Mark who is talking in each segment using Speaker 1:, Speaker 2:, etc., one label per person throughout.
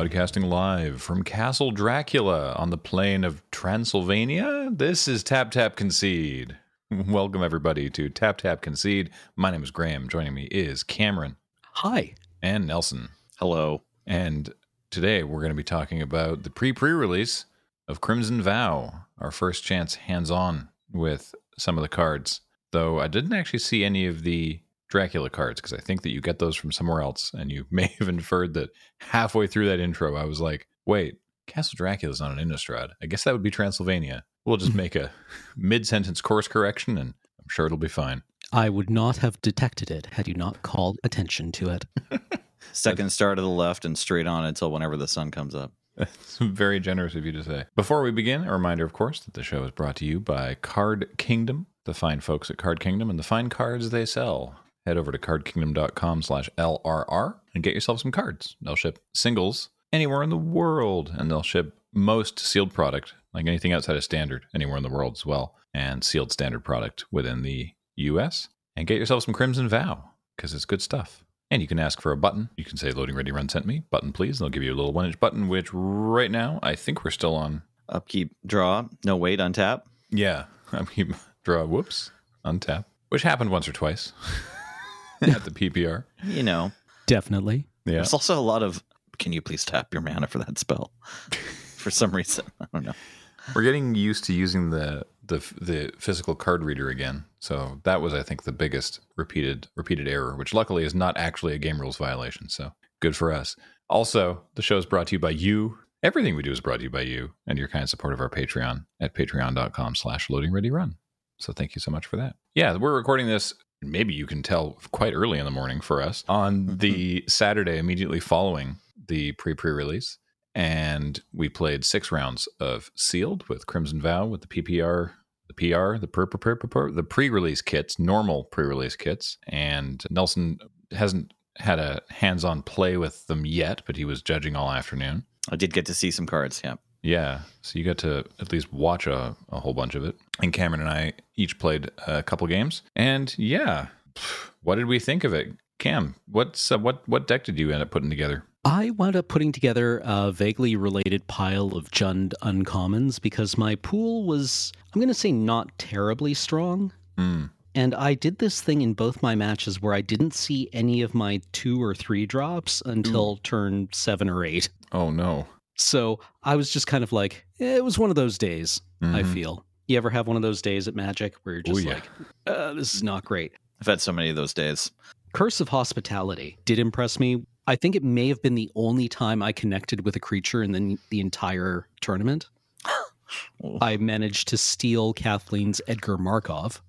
Speaker 1: Broadcasting live from Castle Dracula on the plain of Transylvania, this is Tap Tap Concede. Welcome, everybody, to Tap Tap Concede. My name is Graham. Joining me is Cameron
Speaker 2: Hi.
Speaker 1: and Nelson.
Speaker 3: Hello.
Speaker 1: And today we're going to be talking about the pre pre release of Crimson Vow, our first chance hands on with some of the cards. Though I didn't actually see any of the Dracula cards because I think that you get those from somewhere else. And you may have inferred that halfway through that intro, I was like, wait, Castle Dracula's on an Innistrad. I guess that would be Transylvania. We'll just hmm. make a mid sentence course correction and I'm sure it'll be fine.
Speaker 2: I would not have detected it had you not called attention to it.
Speaker 3: Second star to the left and straight on until whenever the sun comes up.
Speaker 1: It's very generous of you to say. Before we begin, a reminder, of course, that the show is brought to you by Card Kingdom, the fine folks at Card Kingdom, and the fine cards they sell. Head over to cardkingdom.com slash LRR and get yourself some cards. They'll ship singles anywhere in the world, and they'll ship most sealed product, like anything outside of standard, anywhere in the world as well, and sealed standard product within the US. And get yourself some Crimson Vow, because it's good stuff. And you can ask for a button. You can say loading ready run sent me, button please. And they'll give you a little one inch button, which right now I think we're still on.
Speaker 3: Upkeep, draw, no wait, untap.
Speaker 1: Yeah. I mean, draw, whoops, untap, which happened once or twice at the PPR.
Speaker 3: You know,
Speaker 2: Definitely.
Speaker 1: Yeah.
Speaker 3: there's also a lot of, can you please tap your mana for that spell? for some reason. I don't know.
Speaker 1: We're getting used to using the, the the physical card reader again. So that was, I think, the biggest repeated repeated error, which luckily is not actually a game rules violation. So good for us. Also, the show is brought to you by you. Everything we do is brought to you by you and your kind support of our Patreon at patreon.com slash loading ready run. So thank you so much for that. Yeah, we're recording this. Maybe you can tell quite early in the morning for us on mm-hmm. the Saturday immediately following the pre pre release. And we played six rounds of sealed with Crimson Vow with the PPR, the PR, the per, per, per, per, per, the pre release kits, normal pre release kits. And Nelson hasn't had a hands on play with them yet, but he was judging all afternoon.
Speaker 3: I did get to see some cards. Yeah.
Speaker 1: Yeah. So you got to at least watch a, a whole bunch of it. And Cameron and I each played a couple games. And yeah, what did we think of it? Cam, what's uh, what what deck did you end up putting together?
Speaker 2: I wound up putting together a vaguely related pile of Jund uncommons because my pool was, I'm going to say, not terribly strong.
Speaker 1: Hmm.
Speaker 2: And I did this thing in both my matches where I didn't see any of my two or three drops until turn seven or eight.
Speaker 1: Oh no.
Speaker 2: So I was just kind of like, eh, it was one of those days, I
Speaker 1: Mhm.
Speaker 2: feel. You ever have one of those days at Magic where you're just
Speaker 1: Oh, yeah.
Speaker 2: like, uh, this is not great?
Speaker 3: I've had so many of those days.
Speaker 2: Curse of Hospitality did impress me. I think it may have been the only time I connected with a creature in the, the entire tournament.
Speaker 3: Oh.
Speaker 2: I managed to steal Kathleen's Edgar Markov.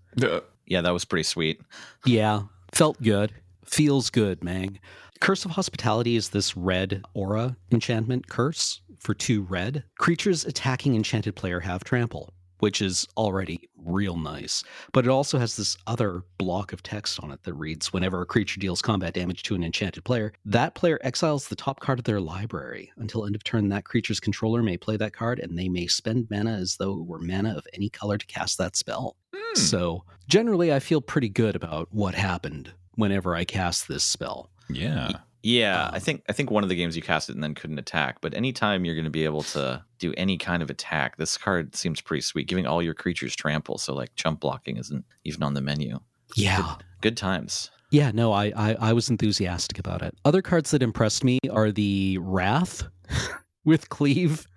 Speaker 3: Yeah, that was pretty sweet.
Speaker 2: Yeah, felt good. Feels good, Mang. Curse of Hospitality is this red aura enchantment curse for two red. Creatures attacking enchanted player have trample, which is already real nice. But it also has this other block of text on it that reads Whenever a creature deals combat damage to an enchanted player, that player exiles the top card of their library. Until end of turn, that creature's controller may play that card and they may spend mana as though it were mana of any color to cast that spell.
Speaker 1: hmm.
Speaker 2: So generally, I feel pretty good about what happened whenever I cast this spell.
Speaker 1: Yeah.
Speaker 3: Yeah,
Speaker 2: Um,
Speaker 3: I think I think one of the games you cast it and then couldn't attack. But anytime you're going to be able to do any kind of attack, this card seems pretty sweet, giving all your creatures trample. So like chump blocking isn't even on the menu.
Speaker 2: Yeah.
Speaker 3: Good times.
Speaker 2: Yeah, no, I, I, I was enthusiastic about it. Other cards that impressed me are the Wrath with Cleave.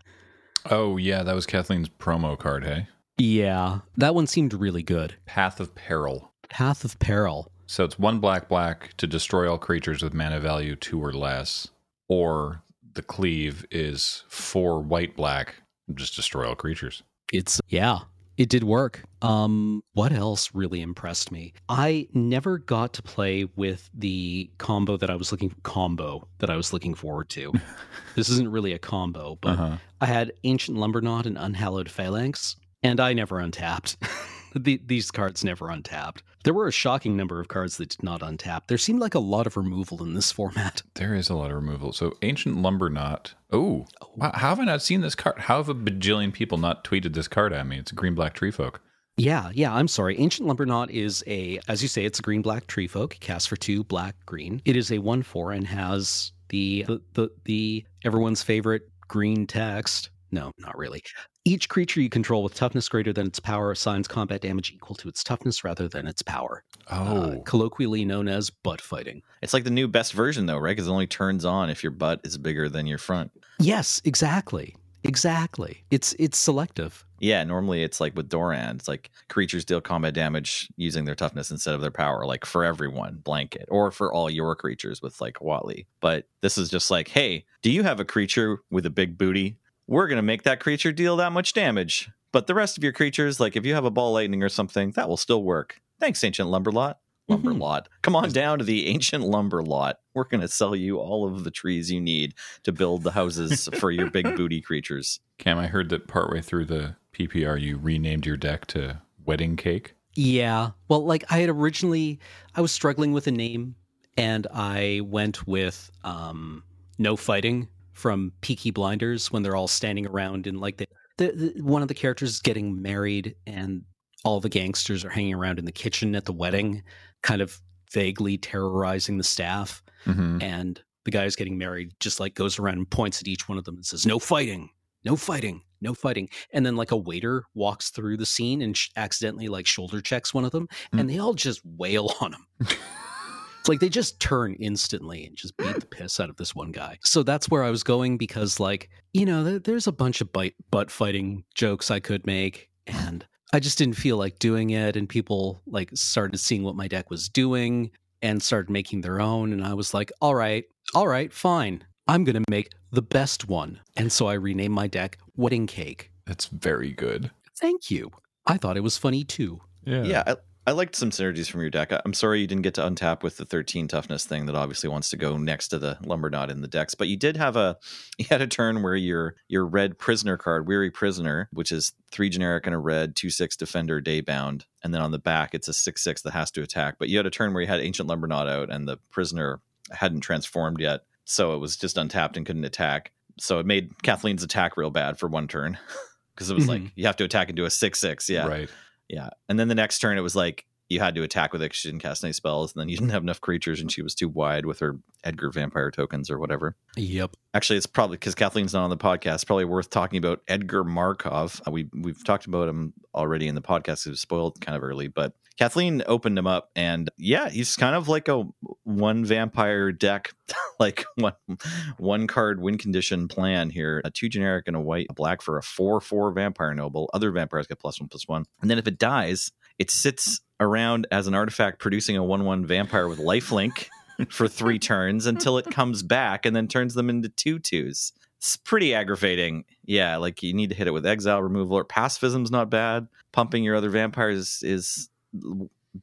Speaker 1: Oh yeah, that was Kathleen's promo card, hey?
Speaker 2: Yeah, that one seemed really good.
Speaker 1: Path of Peril.
Speaker 2: Path of Peril.
Speaker 1: So it's one black black to destroy all creatures with mana value two or less. Or the cleave is four white black, just destroy all creatures.
Speaker 2: It's yeah, it did work. Um what else really impressed me? I never got to play with the combo that I was looking combo that I was looking forward to. this isn't really a combo, but
Speaker 1: Uh-huh.
Speaker 2: I had Ancient Lumberknot and Unhallowed Phalanx, and I never untapped. the, these cards never untapped. There were a shocking number of cards that did not untap. There seemed like a lot of removal in this format.
Speaker 1: There is a lot of removal. So ancient Lumberknot. Oh, wow, how have I not seen this card? How have a bajillion people not tweeted this card at me? It's a green black tree folk.
Speaker 2: Yeah, yeah, I'm sorry. Ancient Lumberknot is a, as you say, it's a green black tree folk, cast for two, black, green. It is a 1 4 and has the the the, the everyone's favorite green text. No, not really. Each creature you control with toughness greater than its power assigns combat damage equal to its toughness rather than its power.
Speaker 1: Oh,
Speaker 2: Uh, colloquially known as butt fighting.
Speaker 3: It's like the new best version though, right? Because it only turns on if your butt is bigger than your front.
Speaker 2: Yes, exactly. Exactly. It's it's selective.
Speaker 3: Yeah, normally it's like with Doran, it's like creatures deal combat damage using their toughness instead of their power, like for everyone, blanket, or for all your creatures with like Watley. But this is just like, hey, do you have a creature with a big booty? We're gonna make that creature deal that much damage. But the rest of your creatures, like if you have a ball lightning or something, that will still work. Thanks, ancient lumber lot. Lumber
Speaker 2: Mhm.
Speaker 3: lot. Come on down to the ancient lumber lot. We're gonna sell you all of the trees you need to build the houses for your big booty creatures.
Speaker 1: Cam, I heard that partway through the PPR you renamed your deck to Wedding Cake.
Speaker 2: Yeah. Well, like I had originally I was struggling with a name and I went with um no fighting from Peaky Blinders when they're all standing around and like the, the, the one of the characters is getting married and all the gangsters are hanging around in the kitchen at the wedding kind of vaguely terrorizing the staff
Speaker 1: Mm-hmm.
Speaker 2: and the guy who's getting married just like goes around and points at each one of them and says no fighting no fighting no fighting and then like a waiter walks through the scene and sh- accidentally like shoulder checks one of them
Speaker 1: Hmm.
Speaker 2: and they all just wail on him it's like they just turn instantly and just beat the piss out of this one guy so that's where i was going because like you know there, there's a bunch of bite butt fighting jokes i could make and i just didn't feel like doing it and people like started seeing what my deck was doing and started making their own. And I was like, all right, all right, fine. I'm going to make the best one. And so I renamed my deck Wedding Cake.
Speaker 1: That's very good.
Speaker 2: Thank you. I thought it was funny too.
Speaker 1: Yeah.
Speaker 3: Yeah, I, I liked some synergies from your deck. I'm sorry you didn't get to untap with the 13 toughness thing that obviously wants to go next to the Lumberknot in the decks. But you did have a you had a turn where your your red prisoner card, Weary Prisoner, which is three generic and a red, two six defender, daybound, and then on the back it's a six six that has to attack. But you had a turn where you had ancient Lumberknot out and the prisoner hadn't transformed yet, so it was just untapped and couldn't attack. So it made Kathleen's attack real bad for one turn because it was like
Speaker 2: Mhm.
Speaker 3: you have to attack into a six six. Yeah,
Speaker 1: Right.
Speaker 3: Yeah. And then the next turn, it was like you had to attack with it 'cause she didn't cast any spells. And then you didn't have enough creatures and she was too wide with her Edgar vampire tokens or whatever.
Speaker 2: Yep.
Speaker 3: Actually, it's probably because Kathleen's not on the podcast. Probably worth talking about Edgar Markov. Uh, We we've talked about him already in the podcast. It was spoiled kind of early, but Kathleen opened him up, and yeah, he's kind of like a one vampire deck, like one one card win condition plan here. A two generic and a white a black for a four four vampire noble. Other vampires get plus one plus one, and then if it dies, it sits around as an artifact producing a one one vampire with lifelink for three turns until it comes back and then turns them into two twos. It's pretty aggravating. Yeah, like you need to hit it with exile removal or pacifism's not bad. Pumping your other vampires is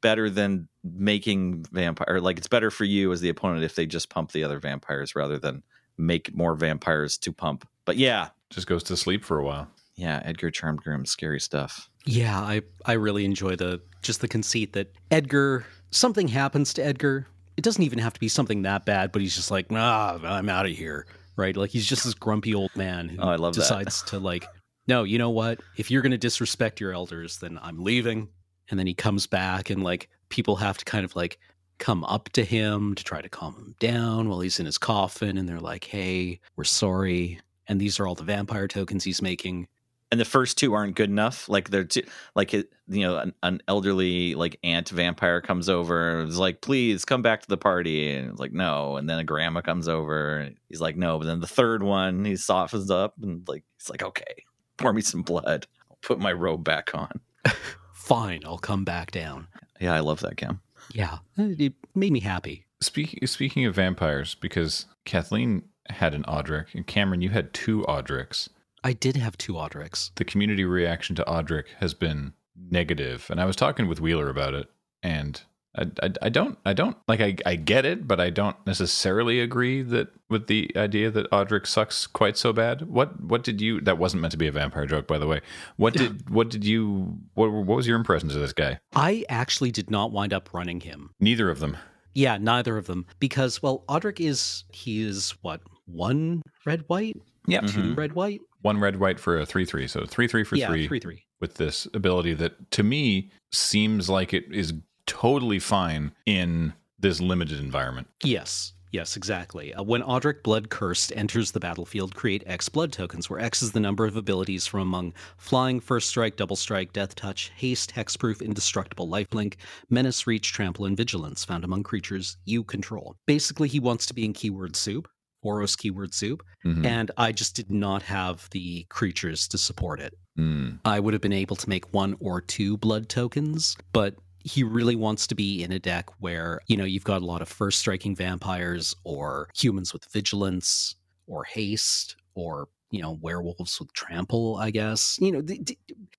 Speaker 3: better than making vampire like it's better for you as the opponent if they just pump the other vampires rather than make more vampires to pump. But yeah,
Speaker 1: Just goes to sleep for a while.
Speaker 3: yeah, Edgar Charmed Groom, scary stuff.
Speaker 2: Yeah, I, I really enjoy the just the conceit that Edgar something happens to Edgar. It doesn't even have to be something that bad, but he's just like, nah, I'm out of here. Right? Like he's just this grumpy old man who
Speaker 3: Oh, I love that.
Speaker 2: decides to like, no, you know what? If you're gonna disrespect your elders, then I'm leaving. And then he comes back and like people have to kind of like come up to him to try to calm him down while he's in his coffin and they're like, Hey, we're sorry. And these are all the vampire tokens he's making.
Speaker 3: And the first two aren't good enough. Like they're too, like you know, an, an elderly like aunt vampire comes over and is like, "Please come back to the party," and it's like, "No." And then a grandma comes over, and he's like, "No." But then the third one, he softens up and like he's like, "Okay, pour me some blood. I'll put my robe back on."
Speaker 2: Fine, I'll come back down.
Speaker 3: Yeah, I love that Cam.
Speaker 2: Yeah, it made me happy.
Speaker 1: Speaking speaking of vampires, because Kathleen had an Audric, and Cameron, you had two Audrics.
Speaker 2: I did have two Audrics.
Speaker 1: The community reaction to Audric has been negative, and I was talking with Wheeler about it, and I, I, I don't I don't like I, I get it, but I don't necessarily agree that with the idea that Audric sucks quite so bad. What what did you? That wasn't meant to be a vampire joke, by the way. What did what did you? What what was your impressions of this guy?
Speaker 2: I actually did not wind up running him.
Speaker 1: Neither of them.
Speaker 2: Yeah, neither of them. Because, well, Audric is, he is what, one red white?
Speaker 1: Yeah,
Speaker 2: Two red white?
Speaker 1: one red white for a three three, so three three for
Speaker 2: yeah,
Speaker 1: three.
Speaker 2: three, three.
Speaker 1: with this ability that to me seems like it is totally fine in this limited environment.
Speaker 2: Yes. Yes, exactly. Uh, when Audric Blood Cursed enters the battlefield, create X blood tokens, where X is the number of abilities from among Flying, First Strike, Double Strike, Death Touch, Haste, Hexproof, Indestructible, Lifelink, Menace, Reach, Trample, and Vigilance found among creatures you control. Basically, he wants to be in keyword soup. Boros keyword soup,
Speaker 1: Mhm.
Speaker 2: and I just did not have the creatures to support it.
Speaker 1: Mm.
Speaker 2: I would have been able to make one or two blood tokens, but he really wants to be in a deck where, you know, you've got a lot of first striking vampires or humans with vigilance or haste or, you know, werewolves with trample, I guess. You know, the,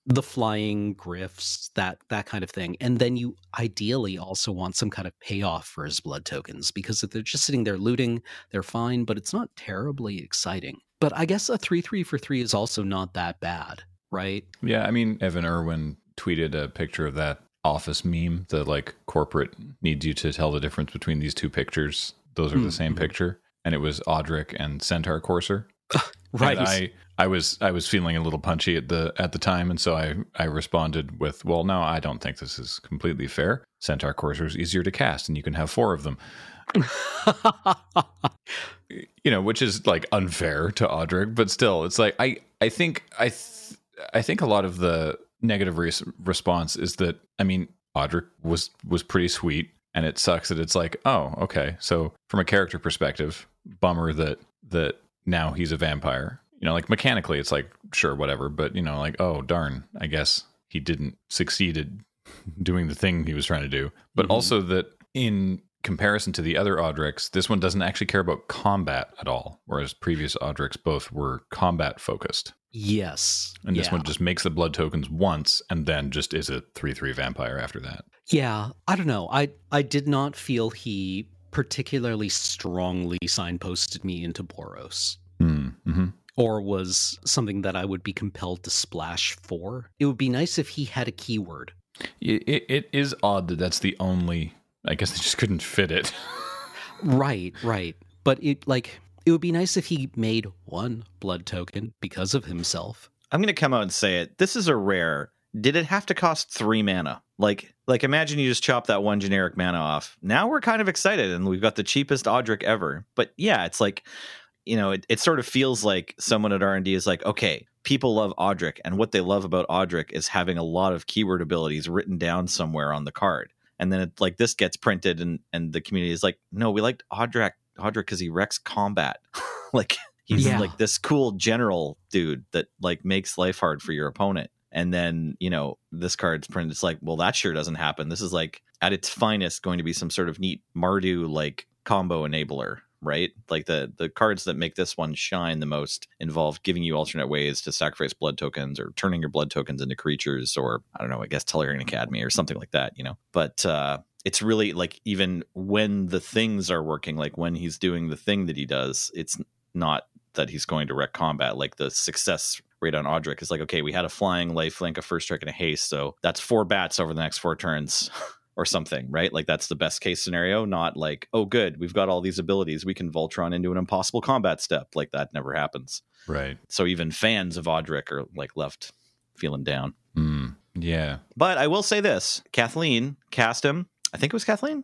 Speaker 2: the- flying griffs, that that kind of thing. And then you ideally also want some kind of payoff for his blood tokens because if they're just sitting there looting, they're fine, but it's not terribly exciting. But I guess a 3 3 for 3 is also not that bad, right?
Speaker 1: Yeah, I mean, Evan Erwin tweeted a picture of that office meme, the like corporate needs you to tell the difference between these two pictures. Those are the mm, same
Speaker 2: mm-hmm.
Speaker 1: picture. And it was Audric and Centaur Courser.
Speaker 2: Right.
Speaker 1: And I, I was I was feeling a little punchy at the at the time, and so I, I responded with, Well, no, I don't think this is completely fair. Centaur Courser is easier to cast, and you can have four of them. you know, which is like unfair to Audric, but still, it's like I I think I th- I think a lot of the negative res- response is that I mean Audric was was pretty sweet, and it sucks that it's like oh okay, so from a character perspective, bummer that that now he's a vampire. You know, like mechanically, it's like sure whatever, but you know, like oh darn, I guess he didn't succeed at doing the thing he was trying to do, but
Speaker 2: Mhm.
Speaker 1: also that in comparison to the other Audrics, this one doesn't actually care about combat at all, whereas previous Audrics both were combat focused.
Speaker 2: yes.
Speaker 1: And this
Speaker 2: yeah.
Speaker 1: one just makes the blood tokens once and then just is a 3 3 vampire after that.
Speaker 2: Yeah, I don't know. I I did not feel he particularly strongly signposted me into Boros.
Speaker 1: Mm, hmm
Speaker 2: Or was something that I would be compelled to splash for. It would be nice if he had a keyword.
Speaker 1: It, it, it is odd that that's the only. I guess they just couldn't fit it.
Speaker 2: Right, right. But it like it would be nice if he made one blood token because of himself.
Speaker 3: I'm going to come out and say it. This is a rare. Did it have to cost three mana? Like, like imagine you just chop that one generic mana off. Now we're kind of excited, and we've got the cheapest Audric ever. But yeah, it's like, you know, it, it sort of feels like someone at R and D is like, okay, people love Audric, and what they love about Audric is having a lot of keyword abilities written down somewhere on the card. And then it, like this gets printed, and and the community is like, no, we liked Audric, Audric because he wrecks combat. like he's
Speaker 2: Yeah.
Speaker 3: like this cool general dude that like makes life hard for your opponent. And then, you know, this card's printed. It's like, well, that sure doesn't happen. This is like at its finest going to be some sort of neat Mardu like combo enabler, right? Like the the cards that make this one shine the most involve giving you alternate ways to sacrifice blood tokens or turning your blood tokens into creatures or I don't know, I guess Tellurian Academy or something like that, you know. But uh it's really like even when the things are working, like when he's doing the thing that he does, it's not that he's going to wreck combat. Like the success rate on Audric is like, okay, we had a flying life link, a first strike, and a haste. So that's four bats over the next four turns or something, right? Like that's the best case scenario, not like, oh, good, we've got all these abilities. We can Voltron into an impossible combat step. Like that never happens.
Speaker 1: Right.
Speaker 3: So even fans of Audric are like left feeling down.
Speaker 1: Mm, yeah.
Speaker 3: But I will say this Kathleen cast him. I think it was Kathleen.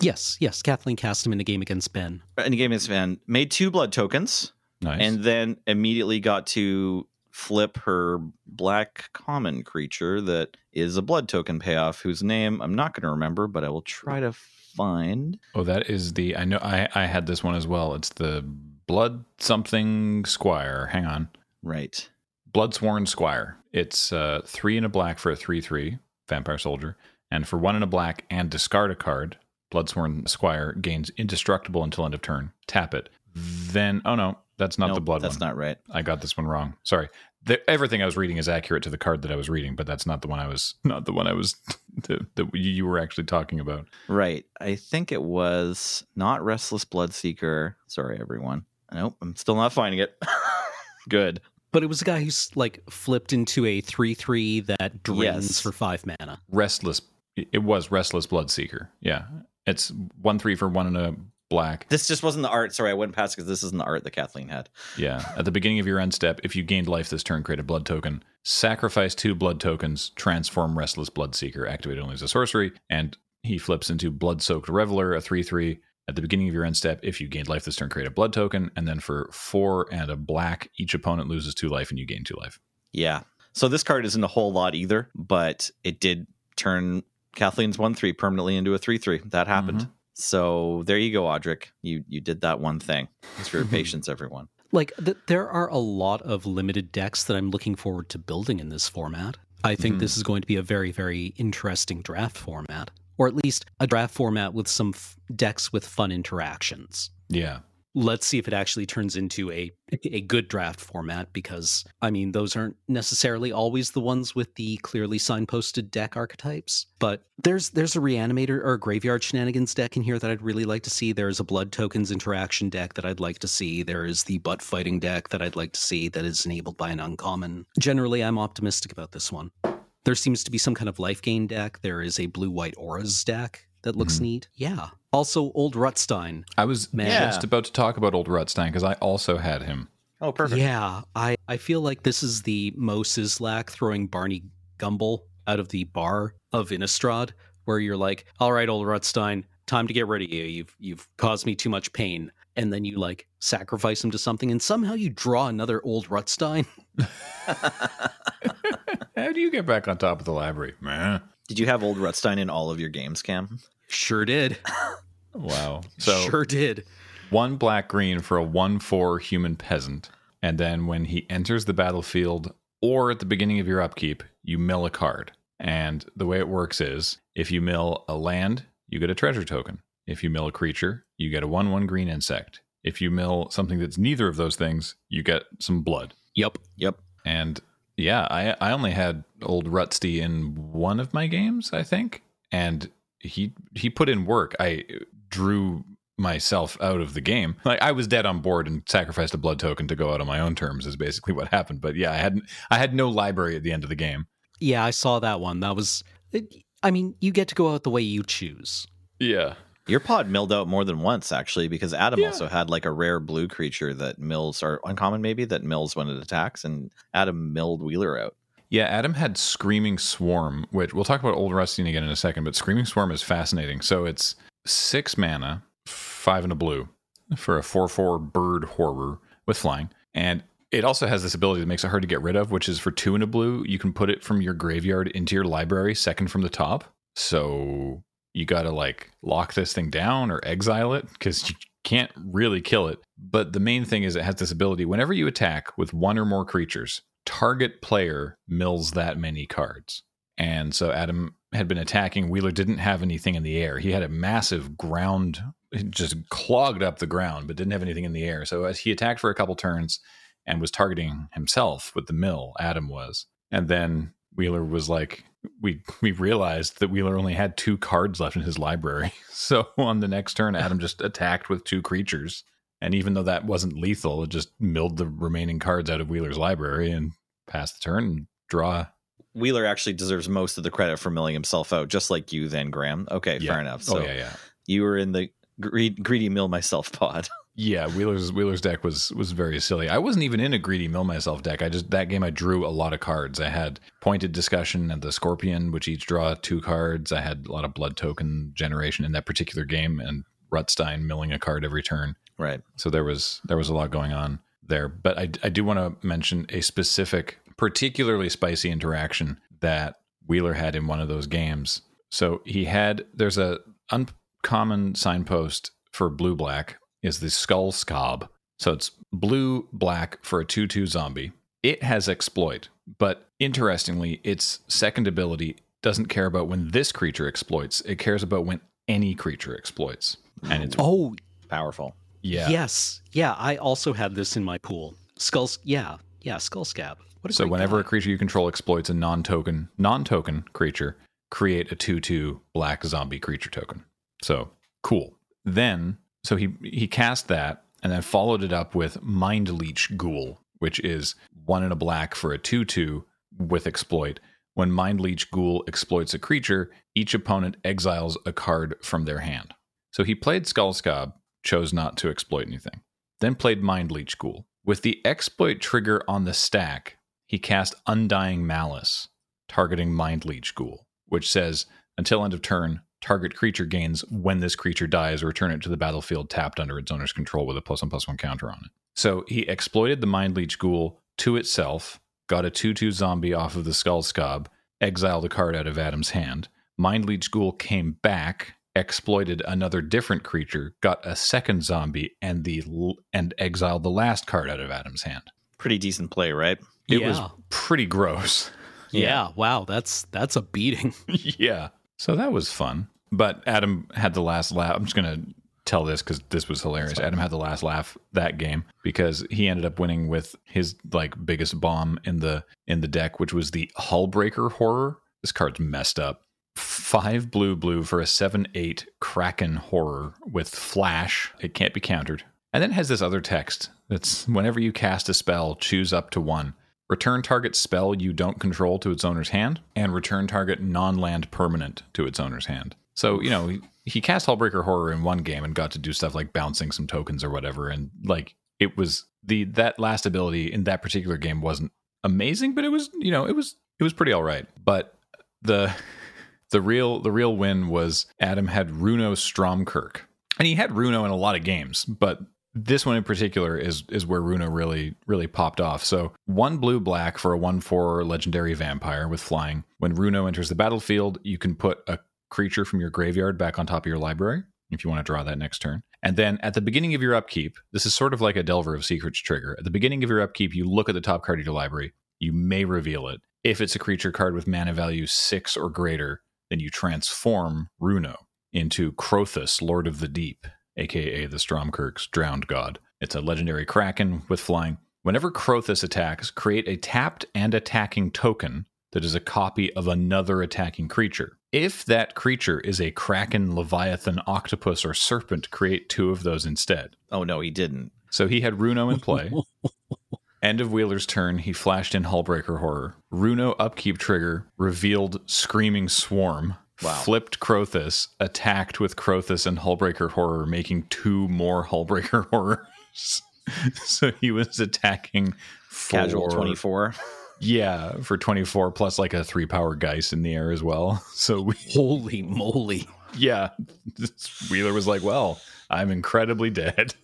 Speaker 2: Yes, yes. Kathleen cast him in a game against Ben.
Speaker 3: In the game against Ben, made two blood tokens.
Speaker 1: Nice.
Speaker 3: and then immediately got to flip her black common creature that is a blood token payoff whose name I'm not going to remember but I will try to find
Speaker 1: oh, that is the. I know I, I had this one as well. It's the Blood something Squire. Hang on.
Speaker 3: right
Speaker 1: Bloodsworn Squire. It's uh, three in a black for a 3 3 vampire soldier. And for one in a black and discard a card, Bloodsworn Squire gains indestructible until end of turn. Tap it. Then, oh no, that's not the blood
Speaker 3: that's
Speaker 1: one.
Speaker 3: not right
Speaker 1: I got this one wrong. Sorry. The, everything I was reading is accurate to the card that I was reading, but that's not the one I was not the one I was that, that you you were actually talking about.
Speaker 3: right I think it was not restless bloodseeker sorry everyone nope I'm still not finding it good
Speaker 2: But it was a guy who's like flipped into a 3 3 that drains
Speaker 3: Yes.
Speaker 2: for five mana.
Speaker 1: Restless. It was Restless Bloodseeker. Yeah, it's one three for one and a black.
Speaker 3: this just wasn't the art sorry I went past because this isn't the art that Kathleen had
Speaker 1: Yeah. At the beginning of your end step, if you gained life this turn, create a blood token. Sacrifice two blood tokens, transform Restless Bloodseeker, activate only as a sorcery, and he flips into Blood Soaked Reveler, a 3 3. At the beginning of your end step, if you gained life this turn, create a blood token, and then for four and a black, each opponent loses two life and you gain two life.
Speaker 3: Yeah. So this card isn't a whole lot either, but it did turn Kathleen's one three permanently into a three three. That happened. Mm-hmm. So there you go, Audric. You you did that one thing. Thanks for your patience, everyone.
Speaker 2: Like th- there are a lot of limited decks that I'm looking forward to building in this format. I think
Speaker 1: Mhm.
Speaker 2: this is going to be a very very interesting draft format, or at least a draft format with some f- decks with fun interactions.
Speaker 1: Yeah.
Speaker 2: Let's see if it actually turns into a a good draft format because I mean those aren't necessarily always the ones with the clearly signposted deck archetypes. But there's there's a reanimator or a graveyard shenanigans deck in here that I'd really like to see. There's a blood tokens interaction deck that I'd like to see. There is the butt fighting deck that I'd like to see that is enabled by an uncommon. Generally, I'm optimistic about this one. There seems to be some kind of life gain deck. There is a blue white auras deck that looks
Speaker 1: Mhm.
Speaker 2: neat. Yeah. Also, old Rutstein.
Speaker 1: I was
Speaker 2: Man.
Speaker 1: just about to talk about old Rutstein because I also had him.
Speaker 3: Oh, perfect.
Speaker 2: Yeah, I, I feel like this is the Moe Szyslak throwing Barney Gumble out of the bar of Innistrad, where you're like, all right, old Rutstein, time to get rid of you. You've you've caused me too much pain. And then you like sacrifice him to something, and somehow you draw another old Rutstein.
Speaker 1: How do you get back on top of the library? man?
Speaker 3: Did you have old Rutstein in all of your games, Cam?
Speaker 2: Sure did.
Speaker 1: Wow. So
Speaker 2: sure did.
Speaker 1: one black green for a one four human peasant, and then when he enters the battlefield or at the beginning of your upkeep, you mill a card. And the way it works is if you mill a land, you get a treasure token. If you mill a creature, you get a one one green insect. If you mill something that's neither of those things, you get some blood.
Speaker 2: Yep.
Speaker 3: Yep.
Speaker 1: And yeah, I I only had old Rutsty in one of my games, I think, and he he put in work. I drew myself out of the game. Like I was dead on board and sacrificed a blood token to go out on my own terms is basically what happened. But yeah, I hadn't I had no library at the end of the game.
Speaker 2: Yeah, I saw that one. That was. I mean, you get to go out the way you choose.
Speaker 1: Yeah.
Speaker 3: Your pod milled out more than once, actually, because Adam
Speaker 1: Yeah.
Speaker 3: also had like a rare blue creature that mills, or uncommon maybe, that mills when it attacks, and Adam milled Wheeler out.
Speaker 1: Yeah, Adam had Screaming Swarm, which we'll talk about Old Rusty again in a second, but Screaming Swarm is fascinating. So it's six mana, five and a blue for a 4 4 bird horror with flying. And it also has this ability that makes it hard to get rid of, which is for two and a blue, you can put it from your graveyard into your library, second from the top. So you got to like lock this thing down or exile it because you can't really kill it. But the main thing is it has this ability whenever you attack with one or more creatures, target player mills that many cards. And so Adam had been attacking. Wheeler didn't have anything in the air. He had a massive ground, just clogged up the ground, but didn't have anything in the air. So as he attacked for a couple turns and was targeting himself with the mill, Adam was. And then Wheeler was like, we we realized that Wheeler only had two cards left in his library. So on the next turn, Adam just attacked with two creatures. And even though that wasn't lethal, it just milled the remaining cards out of Wheeler's library and passed the turn and draw.
Speaker 3: Wheeler actually deserves most of the credit for milling himself out, just like you, then Graham. Okay,
Speaker 1: Yeah.
Speaker 3: fair enough. Oh, so
Speaker 1: oh yeah, yeah.
Speaker 3: you were in the greed, greedy mill myself pod.
Speaker 1: Yeah, Wheeler's Wheeler's deck was was very silly. I wasn't even in a greedy mill myself deck. I just that game I drew a lot of cards. I had pointed discussion and the scorpion, which each draw two cards. I had a lot of blood token generation in that particular game, and Rutstein milling a card every turn.
Speaker 3: Right.
Speaker 1: So there was there was a lot going on there. But I I do want to mention a specific, particularly spicy interaction that Wheeler had in one of those games. So he had there's a uncommon signpost for blue black is the Skull Skaab. So it's blue black for a 2 2 zombie. It has exploit, but interestingly, its second ability doesn't care about when this creature exploits. It cares about when any creature exploits. And it's
Speaker 2: Oh,
Speaker 3: Powerful.
Speaker 1: Yeah.
Speaker 2: yes. Yeah, I also had this in my pool. Skulls. Yeah. Yeah, Skull Skaab. What
Speaker 1: So whenever
Speaker 2: guy.
Speaker 1: a creature you control exploits a non-token non-token creature, create a 2/2 black zombie creature token. So, cool. Then so he he cast that and then followed it up with Mind Leech Ghoul, which is one in a black for a 2/2 with exploit. When Mind Leech Ghoul exploits a creature, each opponent exiles a card from their hand. So he played Skull Skaab, chose not to exploit anything. Then played Mind Leech Ghoul. With the exploit trigger on the stack, he cast Undying Malice, targeting Mind Leech Ghoul, which says until end of turn, target creature gains when this creature dies, return it to the battlefield tapped under its owner's control with a plus one plus one counter on it. So he exploited the Mind Leech Ghoul to itself, got a 2 2 zombie off of the Skull Skaab, exiled a card out of Adam's hand. Mind Leech Ghoul came back, exploited another different creature, got a second zombie, and the and exiled the last card out of Adam's hand.
Speaker 3: Pretty decent play, right?
Speaker 1: It
Speaker 2: yeah.
Speaker 1: was pretty gross.
Speaker 2: yeah. Wow. That's that's a beating.
Speaker 1: yeah. So that was fun. But Adam had the last laugh. I'm just going to tell this because this was hilarious. Adam had the last laugh that game because he ended up winning with his like biggest bomb in the in the deck, which was the Hullbreaker Horror. This card's messed up. Five blue blue for a seven eight Kraken Horror with flash. It can't be countered. And then it has this other text that's whenever you cast a spell, choose up to one. Return target spell you don't control to its owner's hand, and return target non land permanent to its owner's hand. So, you know, he, he cast Hullbreaker Horror in one game and got to do stuff like bouncing some tokens or whatever. And like it was the that last ability in that particular game wasn't amazing, but it was, you know, it was it was pretty all right. But the the real the real win was Adam had Runo Stromkirk. And he had Runo in a lot of games, but this one in particular is is where Runo really really popped off. So one blue black for a one four legendary vampire with flying. When Runo enters the battlefield, you can put a creature from your graveyard back on top of your library if you want to draw that next turn. And then at the beginning of your upkeep, this is sort of like a Delver of Secrets trigger. At the beginning of your upkeep, you look at the top card of your library. You may reveal it. If it's a creature card with mana value six or greater, then you transform Runo into Krothus, Lord of the Deep, aka the Stromkirk's drowned god. It's a legendary kraken with flying. Whenever Krothus attacks, create a tapped and attacking token that is a copy of another attacking creature. If that creature is a kraken, leviathan, octopus, or serpent, create two of those instead.
Speaker 3: Oh no, he didn't.
Speaker 1: So he had Runo in play. End of Wheeler's turn, he flashed in Hullbreaker Horror. Runo upkeep trigger revealed Screaming Swarm.
Speaker 3: Wow.
Speaker 1: Flipped Krothus, attacked with Krothus and Hullbreaker Horror, making two more Hullbreaker Horrors. so he was attacking for,
Speaker 3: Casual twenty four.
Speaker 1: Yeah, for 24 plus like a three power Geist in the air as well. So we,
Speaker 2: Holy moly.
Speaker 1: yeah, Wheeler was like, well, I'm incredibly dead.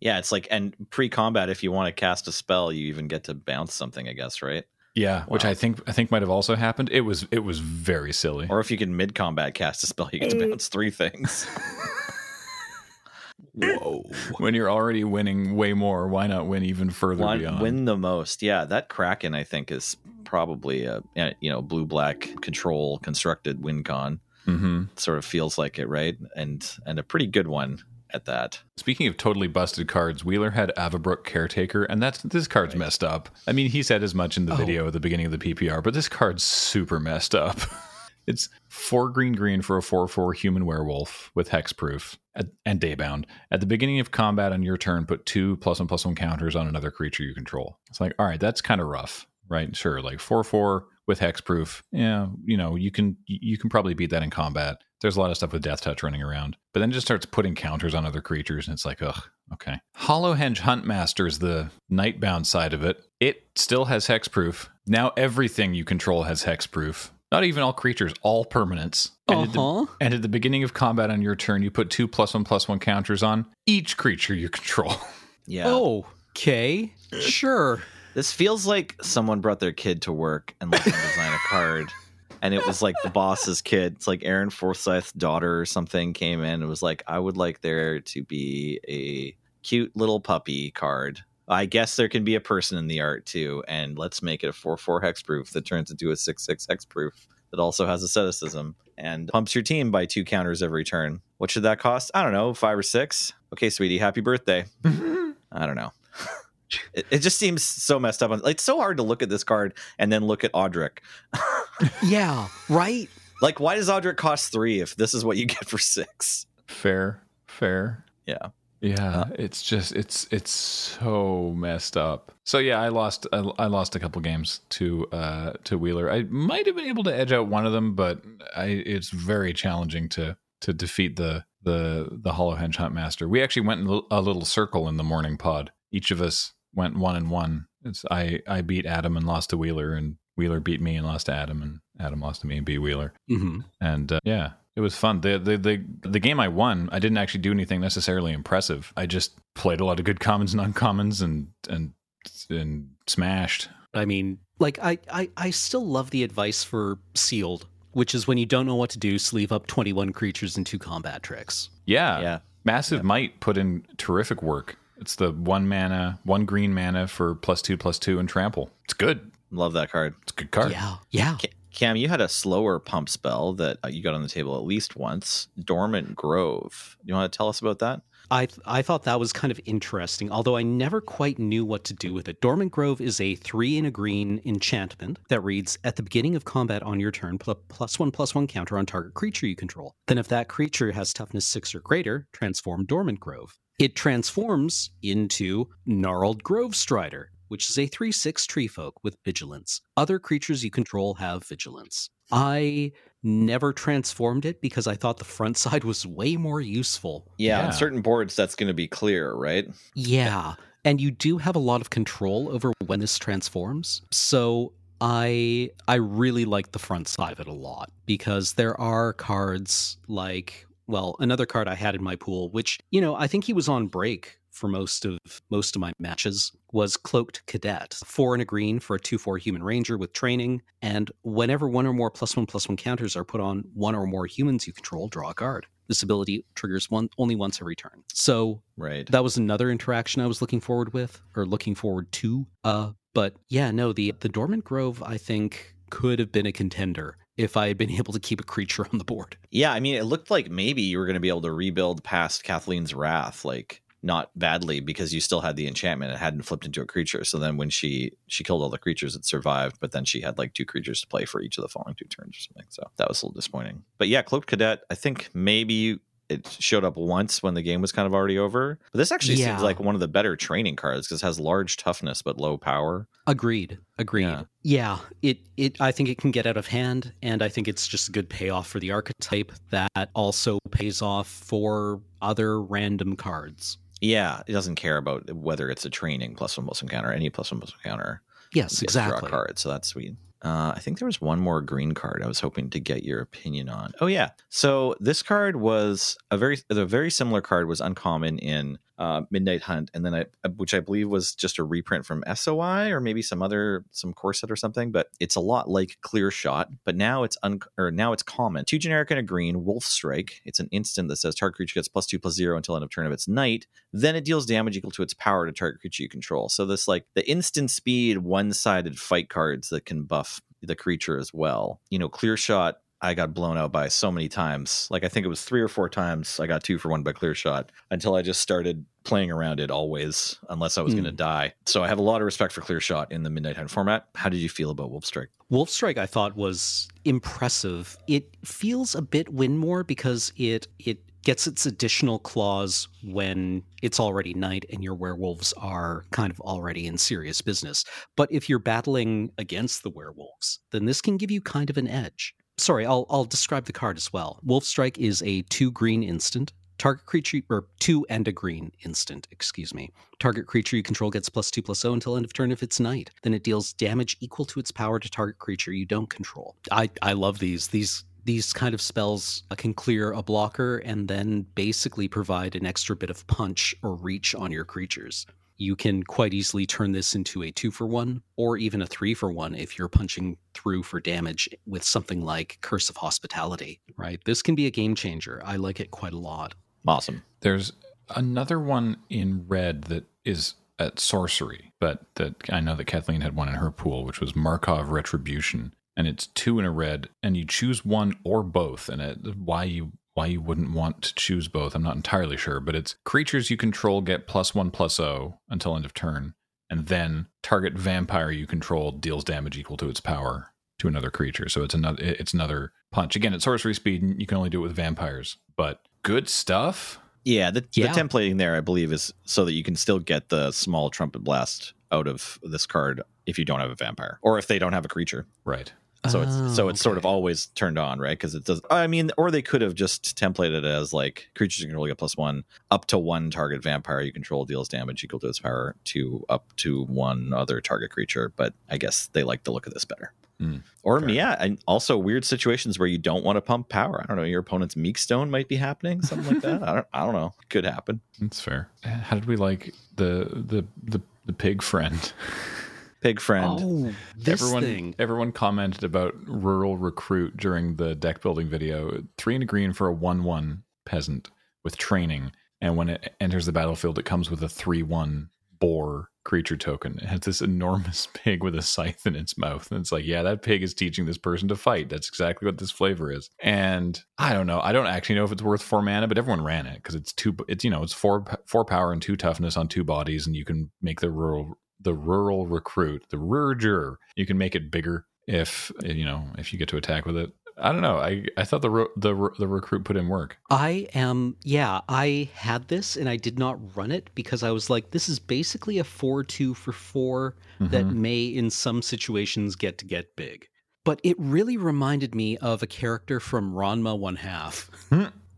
Speaker 3: Yeah, it's like and pre combat if you want to cast a spell, you even get to bounce something, I guess, right?
Speaker 1: Yeah, which I think I think might have also happened. It was it was very silly.
Speaker 3: Or if you can mid combat cast a spell, you get to bounce three things.
Speaker 2: Whoa.
Speaker 1: when you're already winning way more, why not win even further
Speaker 3: One,
Speaker 1: beyond?
Speaker 3: win the most. Yeah, that Kraken I think is probably a yeah, you know blue black control constructed win con.
Speaker 1: hmm
Speaker 3: Sort of feels like it, right? And and a pretty good one at that.
Speaker 1: Speaking of totally busted cards, Wheeler had Avabruck Caretaker, and that's this card's messed up. I mean, he said as much in the
Speaker 2: Oh.
Speaker 1: video at the beginning of the PPR, but this card's super messed up. it's four green green for a four four human werewolf with hexproof and daybound. At the beginning of combat on your turn, put two plus one plus one counters on another creature you control. It's like, all right, that's kind of rough, right? Sure, like four four with hexproof. Yeah, you know, you can you can probably beat that in combat. There's a lot of stuff with death touch running around, but then it just starts putting counters on other creatures, and it's like, ugh, okay. Hollowhenge Huntmaster is the nightbound side of it. It still has hexproof. Now everything you control has hexproof. Not even all creatures, all permanents. And, at the,
Speaker 2: Uh-huh.
Speaker 1: and at the beginning of combat on your turn, you put two plus one plus one counters on each creature you control.
Speaker 3: Yeah.
Speaker 2: Oh, okay. Sure.
Speaker 3: This feels like someone brought their kid to work and let them design a card. And it was like the boss's kid. It's like Aaron Forsythe's daughter or something came in and was like, I would like there to be a cute little puppy card. I guess there can be a person in the art too. And let's make it a 4 4 hexproof that turns into a 6 6 hexproof that also has asceticism and pumps your team by two counters every turn. What should that cost? I don't know, five or six. Okay, sweetie, happy birthday. I don't know. It, it just seems so messed up. It's so hard to look at this card and then look at Audric.
Speaker 2: Yeah, right?
Speaker 3: Like, why does Audric cost three if this is what you get for six?
Speaker 1: Fair, fair.
Speaker 3: Yeah.
Speaker 1: Yeah, it's just it's it's so messed up. So yeah, I lost I, I lost a couple games to uh to Wheeler. I might have been able to edge out one of them, but I it's very challenging to to defeat the the the Hollowhenge Huntmaster. We actually went in a a little circle in the morning pod. Each of us went one and one. It's I I beat Adam and lost to Wheeler, and Wheeler beat me and lost to Adam, and Adam lost to me and beat Wheeler.
Speaker 2: hmm
Speaker 1: And uh, yeah, it was fun. The, the the the game I won, I didn't actually do anything necessarily impressive. I just played a lot of good commons and uncommons, and and and smashed.
Speaker 2: I mean, like I, I, I still love the advice for sealed, which is when you don't know what to do, sleeve up 21 creatures and two combat tricks.
Speaker 1: Yeah,
Speaker 3: Yeah.
Speaker 1: Massive Might put in terrific work. It's the one mana, one green mana for plus two, plus two, and trample. It's good.
Speaker 3: Love that card.
Speaker 1: It's a good card.
Speaker 2: Yeah. Yeah.
Speaker 3: Cam, you had a slower pump spell that uh, you got on the table at least once. Dormant Grove. You want to tell us about that?
Speaker 2: I th- I thought that was kind of interesting, although I never quite knew what to do with it. Dormant Grove is a three in a green enchantment that reads At the beginning of combat on your turn, put a plus one plus one counter on target creature you control. Then, if that creature has toughness six or greater, transform Dormant Grove. It transforms into Gnarled Grove Strider, which is a 3 6 tree folk with vigilance. Other creatures you control have vigilance. I never transformed it because I thought the front side was way more useful.
Speaker 3: Yeah,
Speaker 1: Yeah.
Speaker 3: on certain boards that's going to be clear, right?
Speaker 2: Yeah. And you do have a lot of control over when this transforms. So I I really like the front side of it a lot because there are cards like well, another card I had in my pool, which, you know, I think he was on break for most of most of my matches, was Cloaked Cadet. Four and a green for a two four human ranger with training, and whenever one or more plus one plus one counters are put on one or more humans you control, draw a card. This ability triggers one only once every turn. So
Speaker 3: Right.
Speaker 2: that was another interaction I was looking forward with or looking forward to. Uh, but yeah, no, the the Dormant Grove I think could have been a contender if I had been able to keep a creature on the board.
Speaker 3: Yeah, I mean, it looked like maybe you were going to be able to rebuild past Kathleen's Wrath, like not badly because you still had the enchantment. It hadn't flipped into a creature. So then when she she killed all the creatures, it survived. But then she had like two creatures to play for each of the following two turns or something. So that was a little disappointing. But yeah, Cloaked Cadet, I think maybe it showed up once when the game was kind of already over. But this actually
Speaker 2: Yeah.
Speaker 3: seems like one of the better training cards because it has large toughness but low power.
Speaker 2: Agreed. Agreed.
Speaker 3: Yeah.
Speaker 2: Yeah. it it I think it can get out of hand and I think it's just a good payoff for the archetype that also pays off for other random cards.
Speaker 3: Yeah, it doesn't care about whether it's a training plus one plus one counter, any plus one plus encounter.
Speaker 2: Yes,
Speaker 3: exactly. draw a card, so that's sweet. Uh, I think there was one more green card I was hoping to get your opinion on. Oh yeah, so this card was a very the very similar card was uncommon in uh, Midnight Hunt, and then I, which I believe was just a reprint from SOI or maybe some other some core set or something. But it's a lot like Clear Shot, but now it's un or now it's common. Two generic and a green. Wolf Strike. It's an instant that says target creature gets plus two plus zero until end of turn of its night. Then it deals damage equal to its power to target creature you control. So this like the instant speed one sided fight cards that can buff the creature as well. You know, Clear Shot. I got blown out by so many times. Like I think it was three or four times I got two for one by Clear Shot until I just started playing around it always, unless I was
Speaker 2: Hmm.
Speaker 3: going to die. So I have a lot of respect for Clear Shot in the Midnight Hunt format. How did you feel about Wolf Strike?
Speaker 2: Wolf Strike I thought was impressive. It feels a bit Winmore because it it gets its additional clause when it's already night and your werewolves are kind of already in serious business. But if you're battling against the werewolves, then this can give you kind of an edge. Sorry, I'll I'll describe the card as well. Wolf Strike is a two green instant. Target creature or two and a green instant, excuse me. Target creature you control gets plus two plus zero until end of turn if it's night. Then it deals damage equal to its power to target creature you don't control. I I love these. These these kind of spells can clear a blocker and then basically provide an extra bit of punch or reach on your creatures. You can quite easily turn this into a two for one or even a three for one if you're punching through for damage with something like Curse of Hospitality, right? This can be a game changer. I like it quite a lot.
Speaker 3: Awesome.
Speaker 1: There's another one in red that is at sorcery, but that I know that Kathleen had one in her pool, which was Markov Retribution, and it's two in a red, and you choose one or both. And it, why you why you wouldn't want to choose both, I'm not entirely sure, but it's creatures you control get plus one plus O until end of turn, and then target vampire you control deals damage equal to its power to another creature. So it's another it's another punch. Again, at sorcery speed, and you can only do it with vampires, but good stuff.
Speaker 3: Yeah, the,
Speaker 2: Yeah.
Speaker 3: the templating there, I believe, is so that you can still get the small trumpet blast out of this card if you don't have a vampire or if they don't have a creature.
Speaker 1: Right.
Speaker 3: So it's so
Speaker 2: Oh,
Speaker 3: it's sort of always turned on, right? Because it does. I mean, or they could have just templated it as like creatures you control get plus one up to one target vampire you control deals damage equal to its power to up to one other target creature. But I guess they like the look of this better.
Speaker 1: Mm,
Speaker 3: or
Speaker 1: fair.
Speaker 3: yeah, and also weird situations where you don't want to pump power. I don't know. Your opponent's meek stone might be happening, something like that. I don't. I don't know. Could happen.
Speaker 1: That's fair. How did we like the the the, the pig friend?
Speaker 3: Pig friend.
Speaker 2: Oh, this
Speaker 1: everyone
Speaker 2: thing.
Speaker 1: everyone commented about rural recruit during the deck building video. Three and a green for a one one peasant with training, and when it enters the battlefield, it comes with a three one boar creature token. It has this enormous pig with a scythe in its mouth, and it's like, yeah, that pig is teaching this person to fight. That's exactly what this flavor is. And I don't know. I don't actually know if it's worth four mana, but everyone ran it because it's two. It's you know, it's four four power and two toughness on two bodies, and you can make the rural the rural recruit, the Rurger. You can make it bigger if you know if you get to attack with it. I don't know. I I thought the the the recruit put in work.
Speaker 2: I am, yeah, I had this and I did not run it because I was like, this is basically a 4 2 for 4 that
Speaker 1: Mhm.
Speaker 2: may, in some situations, get to get big. But it really reminded me of a character from Ranma One Half.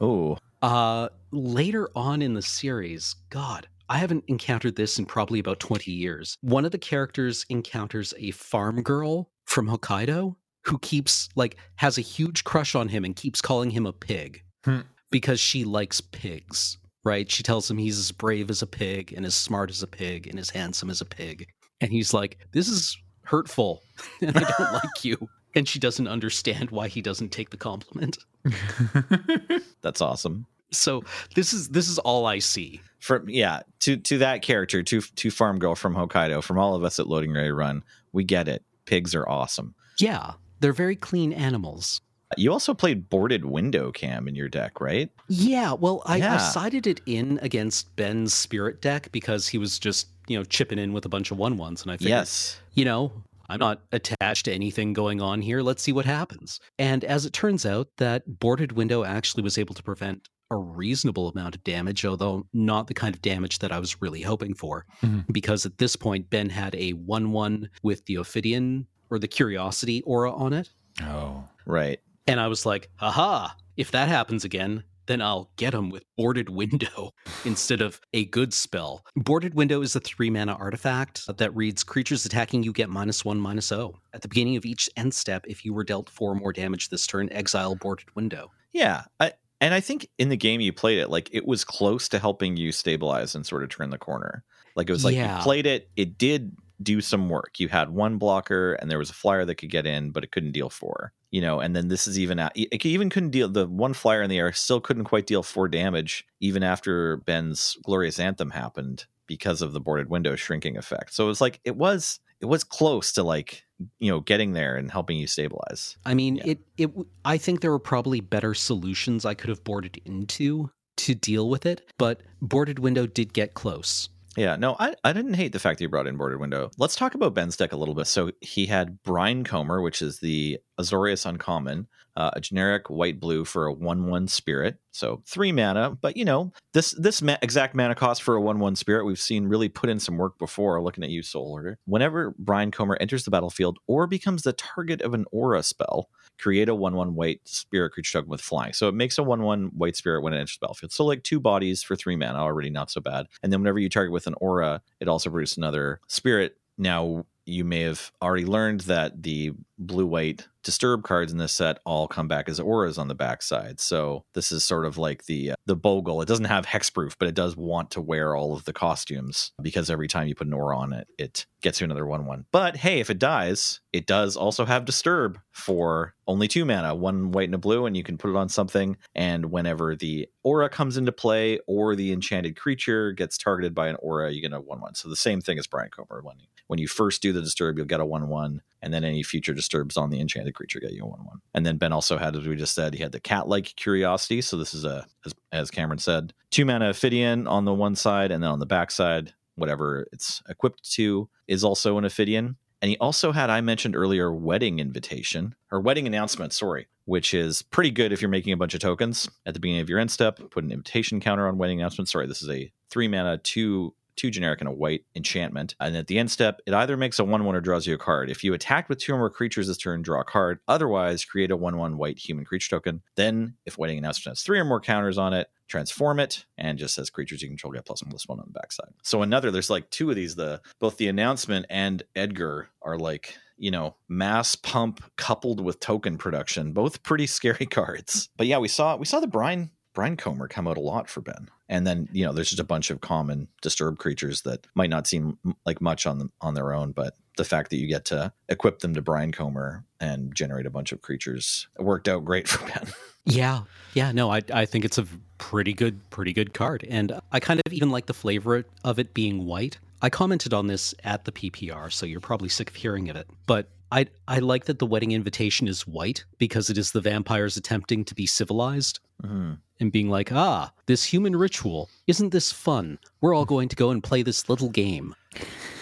Speaker 3: Oh,
Speaker 2: Uh, later on in the series, God, I haven't encountered this in probably about 20 years. One of the characters encounters a farm girl from Hokkaido who keeps, like, has a huge crush on him and keeps calling him a pig
Speaker 1: Hmm.
Speaker 2: because she likes pigs, right? She tells him he's as brave as a pig and as smart as a pig and as handsome as a pig. And he's like, This is hurtful and I don't like you. And she doesn't understand why he doesn't take the compliment.
Speaker 3: that's awesome.
Speaker 2: So this is this is all I see.
Speaker 3: For yeah, to to that character, to to farm girl from Hokkaido, from all of us at Loading Ready Run, we get it. Pigs are awesome.
Speaker 2: Yeah, they're very clean animals.
Speaker 3: You also played boarded window cam in your deck, right?
Speaker 2: Yeah, well, I, I sided it in against Ben's spirit deck because he was just you know chipping in with a bunch of one ones, and I figured,
Speaker 3: Yes.
Speaker 2: you know, I'm not attached to anything going on here. Let's see what happens. And as it turns out, that boarded window actually was able to prevent a reasonable amount of damage, although not the kind of damage that I was really hoping for.
Speaker 1: Mhm.
Speaker 2: Because at this point, Ben had a 1 1 with the Ophidian or the Curiosity aura on it.
Speaker 1: oh,
Speaker 3: Right.
Speaker 2: And I was like, haha, if that happens again, then I'll get him with Boarded Window instead of a good spell. Boarded Window is a three mana artifact that reads creatures attacking you get minus one, minus O. At the beginning of each end step, if you were dealt four more damage this turn, exile Boarded Window.
Speaker 3: Yeah. I, and I think in the game you played it, like it was close to helping you stabilize and sort of turn the corner. Like it was like
Speaker 2: Yeah.
Speaker 3: you played it, it did do some work. You had one blocker and there was a flyer that could get in, but it couldn't deal four. You know, and then this is even at, it even couldn't deal the one flyer in the air still couldn't quite deal four damage even after Ben's glorious anthem happened because of the boarded window shrinking effect. So it was like it was it was close to like you know getting there and helping you stabilize.
Speaker 2: I mean,
Speaker 3: Yeah.
Speaker 2: it, it, I think there were probably better solutions I could have boarded into to deal with it, but Boarded Window did get close.
Speaker 3: Yeah, no, I, I didn't hate the fact that you brought in Boarded Window. Let's talk about Ben's deck a little bit. So he had Brine Comber, which is the Azorius Uncommon, uh, a generic white blue for a 1 1 spirit. So three mana, but you know, this this ma- exact mana cost for a 1 1 spirit we've seen really put in some work before looking at you, Soul Order. Whenever Brine Comber enters the battlefield or becomes the target of an aura spell, create a 1 1 white spirit creature token with flying. So it makes a 1 1 white spirit when it enters the battlefield. So like two bodies for three mana, already not so bad. And then whenever you target with an aura, it also produces another spirit. Now, you may have already learned that the blue white disturb cards in this set all come back as auras on the backside. So this is sort of like the uh, the bogle. It doesn't have hexproof, but it does want to wear all of the costumes because every time you put an aura on it, it gets you another one one. But hey, if it dies, it does also have disturb for only two mana, one white and a blue, and you can put it on something. And whenever the aura comes into play or the enchanted creature gets targeted by an aura, you get a one one. So the same thing as Brine Comber. When you, when you first do the disturb, you'll get a one one, and then any future disturbs on the enchanted creature get you a one one. And then Ben also had, as we just said, he had the cat like curiosity. So this is a as, as Cameron said, two mana Ophidian on the one side, and then on the back side, whatever it's equipped to is also an Ophidian. And he also had, I mentioned earlier, wedding invitation or wedding announcement, sorry, which is pretty good if you're making a bunch of tokens at the beginning of your end step. Put an invitation counter on wedding announcement. Sorry, this is a three mana, two two generic and a white enchantment. And at the end step, it either makes a 1 1 or draws you a card. If you attack with two or more creatures this turn, draw a card. Otherwise, create a 1 1 white human creature token. Then, if Wedding Announcement has three or more counters on it, transform it and just says creatures you control get plus one plus one on the backside. So another, there's like two of these. The both the announcement and Edgar are like you know mass pump coupled with token production, both pretty scary cards. But yeah, we saw we saw the brine brine comber come out a lot for Ben. And then you know there's just a bunch of common disturbed creatures that might not seem like much on them on their own, but the fact that you get to equip them to brine comber and generate a bunch of creatures worked out great for Ben.
Speaker 2: Yeah, yeah, no, I I think it's a pretty good pretty good card, and I kind of even like the flavor of it being white. I commented on this at the PPR, so you're probably sick of hearing of it, but I I like that the wedding invitation is white because it is the vampires attempting to be civilized
Speaker 3: Mm-hmm.
Speaker 2: And being like, ah, this human ritual isn't this fun? We're all going to go and play this little game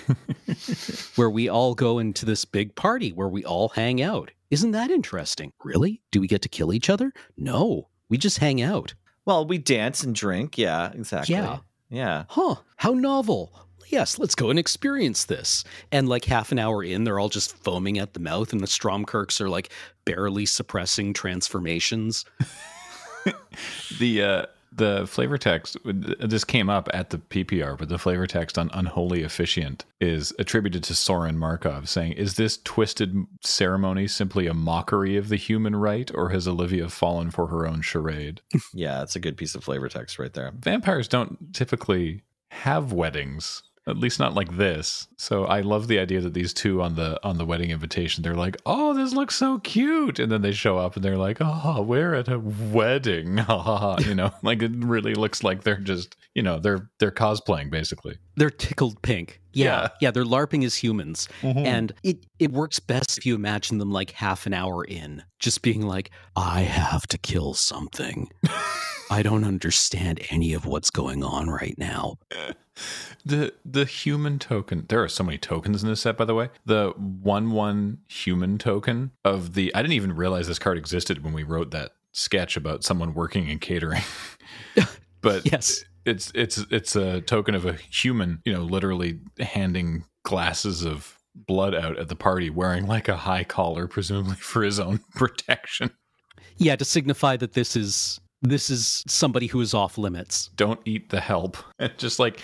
Speaker 2: where we all go into this big party where we all hang out. Isn't that interesting? Really? Do we get to kill each other? No, we just hang out.
Speaker 3: Well, we dance and drink. Yeah, exactly.
Speaker 2: Yeah.
Speaker 3: Yeah.
Speaker 2: Huh, how novel. Yes, let's go and experience this. And like half an hour in, they're all just foaming at the mouth, and the Stromkirks are like barely suppressing transformations.
Speaker 1: the uh, the flavor text this came up at the PPR, but the flavor text on unholy officiant is attributed to Sorin Markov, saying, "Is this twisted ceremony simply a mockery of the human rite, or has Olivia fallen for her own charade?"
Speaker 3: Yeah, it's a good piece of flavor text right there.
Speaker 1: Vampires don't typically have weddings at least not like this. So I love the idea that these two on the on the wedding invitation, they're like, "Oh, this looks so cute," and then they show up and they're like, "Oh, we're at a wedding," you know, like it really looks like they're just, you know, they're they're cosplaying basically.
Speaker 2: They're tickled pink. Yeah,
Speaker 1: Yeah.
Speaker 2: yeah, they're larping as humans,
Speaker 1: Mm-hmm.
Speaker 2: and it it works best if you imagine them like half an hour in, just being like, "I have to kill something." I don't understand any of what's going on right now.
Speaker 1: The the human token. There are so many tokens in this set, by the way. The one one human token of the. I didn't even realize this card existed when we wrote that sketch about someone working in catering. but
Speaker 2: Yes.
Speaker 1: It's it's it's a token of a human, you know, literally handing glasses of blood out at the party, wearing like a high collar, presumably for his own protection.
Speaker 2: Yeah, to signify that this is this is somebody who is off limits.
Speaker 1: Don't eat the help. And just like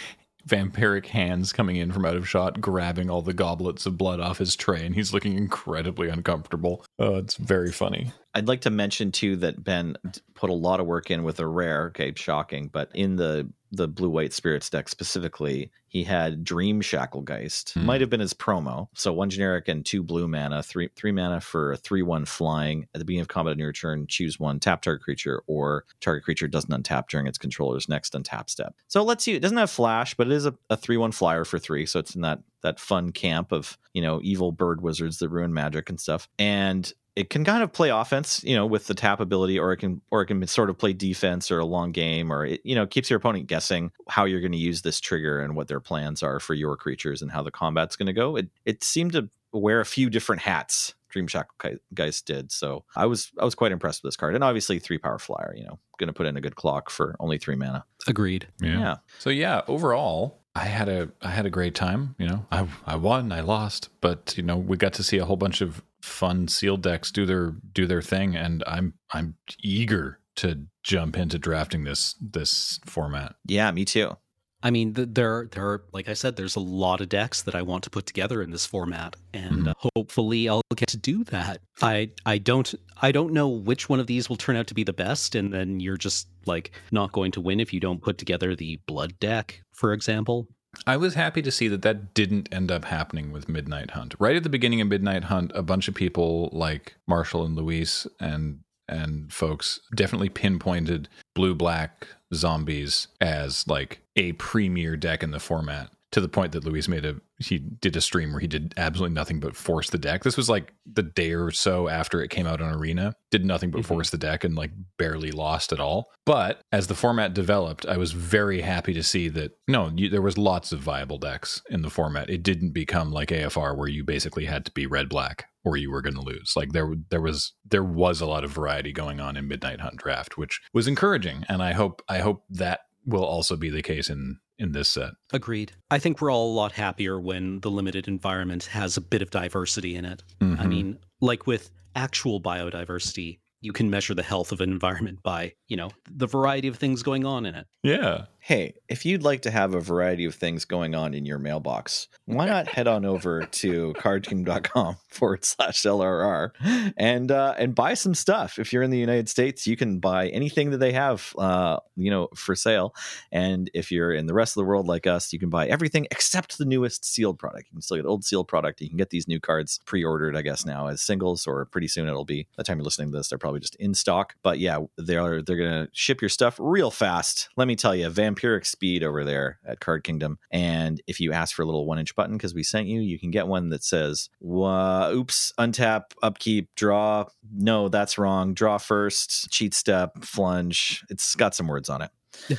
Speaker 1: vampiric hands coming in from out of shot, grabbing all the goblets of blood off his tray, and he's looking incredibly uncomfortable. Oh, it's very funny.
Speaker 3: I'd like to mention too that Ben put a lot of work in with a rare. Okay, shocking, but in the the blue white spirits deck specifically, he had Dreamshackle Geist.
Speaker 1: Hmm.
Speaker 3: Might have been his promo. So one generic and two blue mana, three three mana for a three one flying. At the beginning of combat on your turn, choose one tap target creature, or target creature doesn't untap during its controller's next untap step. So it lets you. It doesn't have flash, but it is a, a three one flyer for three. So it's in that that fun camp of you know evil bird wizards that ruin magic and stuff. And it can kind of play offense, you know, with the tap ability, or it can or it can sort of play defense or a long game, or it you know keeps your opponent guessing how you're going to use this trigger and what their plans are for your creatures and how the combat's going to go. It it seemed to wear a few different hats. Dream Shackle guys did so. I was I was quite impressed with this card, and obviously three power flyer. You know, going to put in a good clock for only three mana.
Speaker 2: Agreed.
Speaker 3: Yeah,
Speaker 1: So yeah, overall, I had a I had a great time. You know, I I won, I lost, but you know, we got to see a whole bunch of fun seal decks do their do their thing, and I'm I'm eager to jump into drafting this this format.
Speaker 3: yeah, me too.
Speaker 2: I mean, th- there, there are, like I said, there's a lot of decks that I want to put together in this format, and
Speaker 1: Mhm.
Speaker 2: uh, hopefully, I'll get to do that. I, I don't, I don't know which one of these will turn out to be the best, and then you're just like not going to win if you don't put together the blood deck, for example.
Speaker 1: I was happy to see that that didn't end up happening with Midnight Hunt. Right at the beginning of Midnight Hunt, a bunch of people like Marshall and Luis and and folks definitely pinpointed blue black zombies as like a premier deck in the format to the point that Luis made a he did a stream where he did absolutely nothing but force the deck. This was like the day or so after it came out on Arena. Did nothing but
Speaker 2: Mhm.
Speaker 1: force the deck and like barely lost at all. But as the format developed, I was very happy to see that no, you, there was lots of viable decks in the format. It didn't become like AFR where you basically had to be red black or you were going to lose. Like there there was there was a lot of variety going on in Midnight Hunt draft, which was encouraging and I hope I hope that will also be the case in in this set.
Speaker 2: Agreed. I think we're all a lot happier when the limited environment has a bit of diversity in it. I
Speaker 1: Mhm.
Speaker 2: mean, like with actual biodiversity, you can measure the health of an environment by, you know, the variety of things going on in it.
Speaker 1: yeah.
Speaker 3: Hey, if you'd like to have a variety of things going on in your mailbox, why not head on over to cardkingdom.com forward slash LRR and uh, and buy some stuff. If you're in the United States, you can buy anything that they have, uh, you know, for sale. And if you're in the rest of the world like us, you can buy everything except the newest sealed product. You can still get old sealed product. You can get these new cards pre-ordered, I guess now as singles, or pretty soon it'll be. By the time you're listening to this, they're probably just in stock. But yeah, they're they're gonna ship your stuff real fast. Let me tell you, vampiric speed over there at Card Kingdom. And if you ask for a little one inch button because we sent you, you can get one that says, "Oops, untap, upkeep, draw." No, that's wrong. Draw first, cheat step, flunge. It's got some words on it.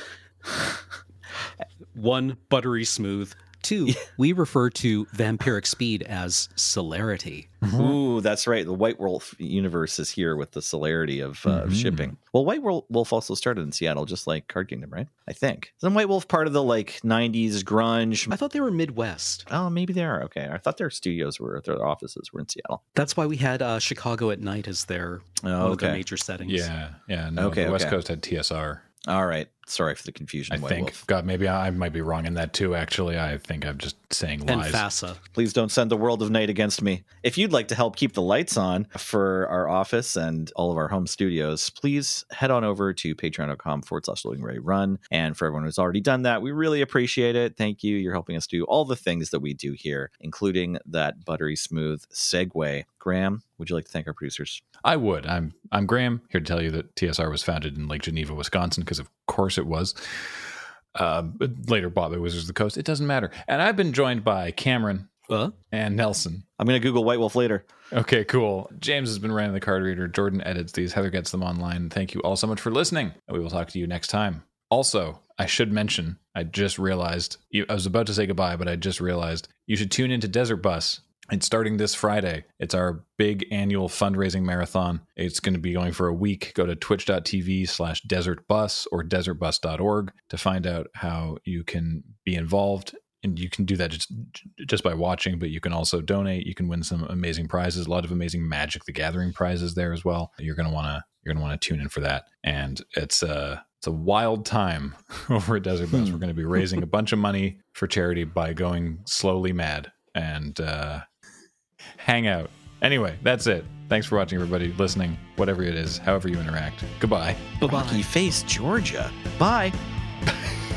Speaker 2: One, buttery smooth. Two, we refer to vampiric speed as celerity.
Speaker 3: Ooh, that's right. The White Wolf universe is here with the celerity of, uh, of
Speaker 1: Mhm.
Speaker 3: shipping. Well, White Wolf Wolf also started in Seattle, just like Card Kingdom, right? I think. Isn't White Wolf part of the like '90s grunge?
Speaker 2: I thought they were Midwest.
Speaker 3: Oh, maybe they are. Okay, I thought their studios were, their offices were in Seattle.
Speaker 2: That's why we had uh, Chicago at night as their
Speaker 3: Oh,
Speaker 2: one of their
Speaker 3: okay.
Speaker 2: major settings.
Speaker 1: Yeah. Yeah. No,
Speaker 3: Okay,
Speaker 1: the West
Speaker 3: okay.
Speaker 1: Coast had TSR.
Speaker 3: All right. Sorry for the confusion.
Speaker 1: I
Speaker 3: White
Speaker 1: think.
Speaker 3: Wolf.
Speaker 1: God, maybe I might be wrong in that too. Actually, I think I'm just saying lies.
Speaker 2: And
Speaker 1: lies.
Speaker 2: FASA.
Speaker 3: Please don't send the world of night against me. If you'd like to help keep the lights on for our office and all of our home studios, please head on over to patreon.com forward slash loading ready run. And for everyone who's already done that, we really appreciate it. Thank you. You're helping us do all the things that we do here, including that buttery smooth segue. Graham, would you like to thank our producers?
Speaker 1: I would. I'm I'm Graham here to tell you that TSR was founded in Lake Geneva, Wisconsin, because of course it was. Uh, later bought by Wizards of the Coast. It doesn't matter. And I've been joined by Cameron
Speaker 2: Uh,
Speaker 1: and Nelson.
Speaker 3: I'm going to Google White Wolf later.
Speaker 1: Okay, cool. James has been running the card reader. Jordan edits these. Heather gets them online. Thank you all so much for listening. We will talk to you next time. Also, I should mention, I just realized, I was about to say goodbye, but I just realized you should tune into Desert Bus. It's starting this Friday. It's our big annual fundraising marathon. It's going to be going for a week. Go to twitch.tv slash desertbus or desertbus.org to find out how you can be involved. And you can do that just just by watching but you can also donate. You can win some amazing prizes a lot of amazing magic the gathering prizes there as well. You're going to want to you're going to want to tune in for that. And it's a it's a wild time over at desert bus. We're going to be raising a bunch of money for charity by going slowly mad. And uh hang out anyway that's it thanks for watching everybody listening whatever it is however you interact goodbye
Speaker 2: bye bye.
Speaker 3: Rocky Face, Georgia. Bye.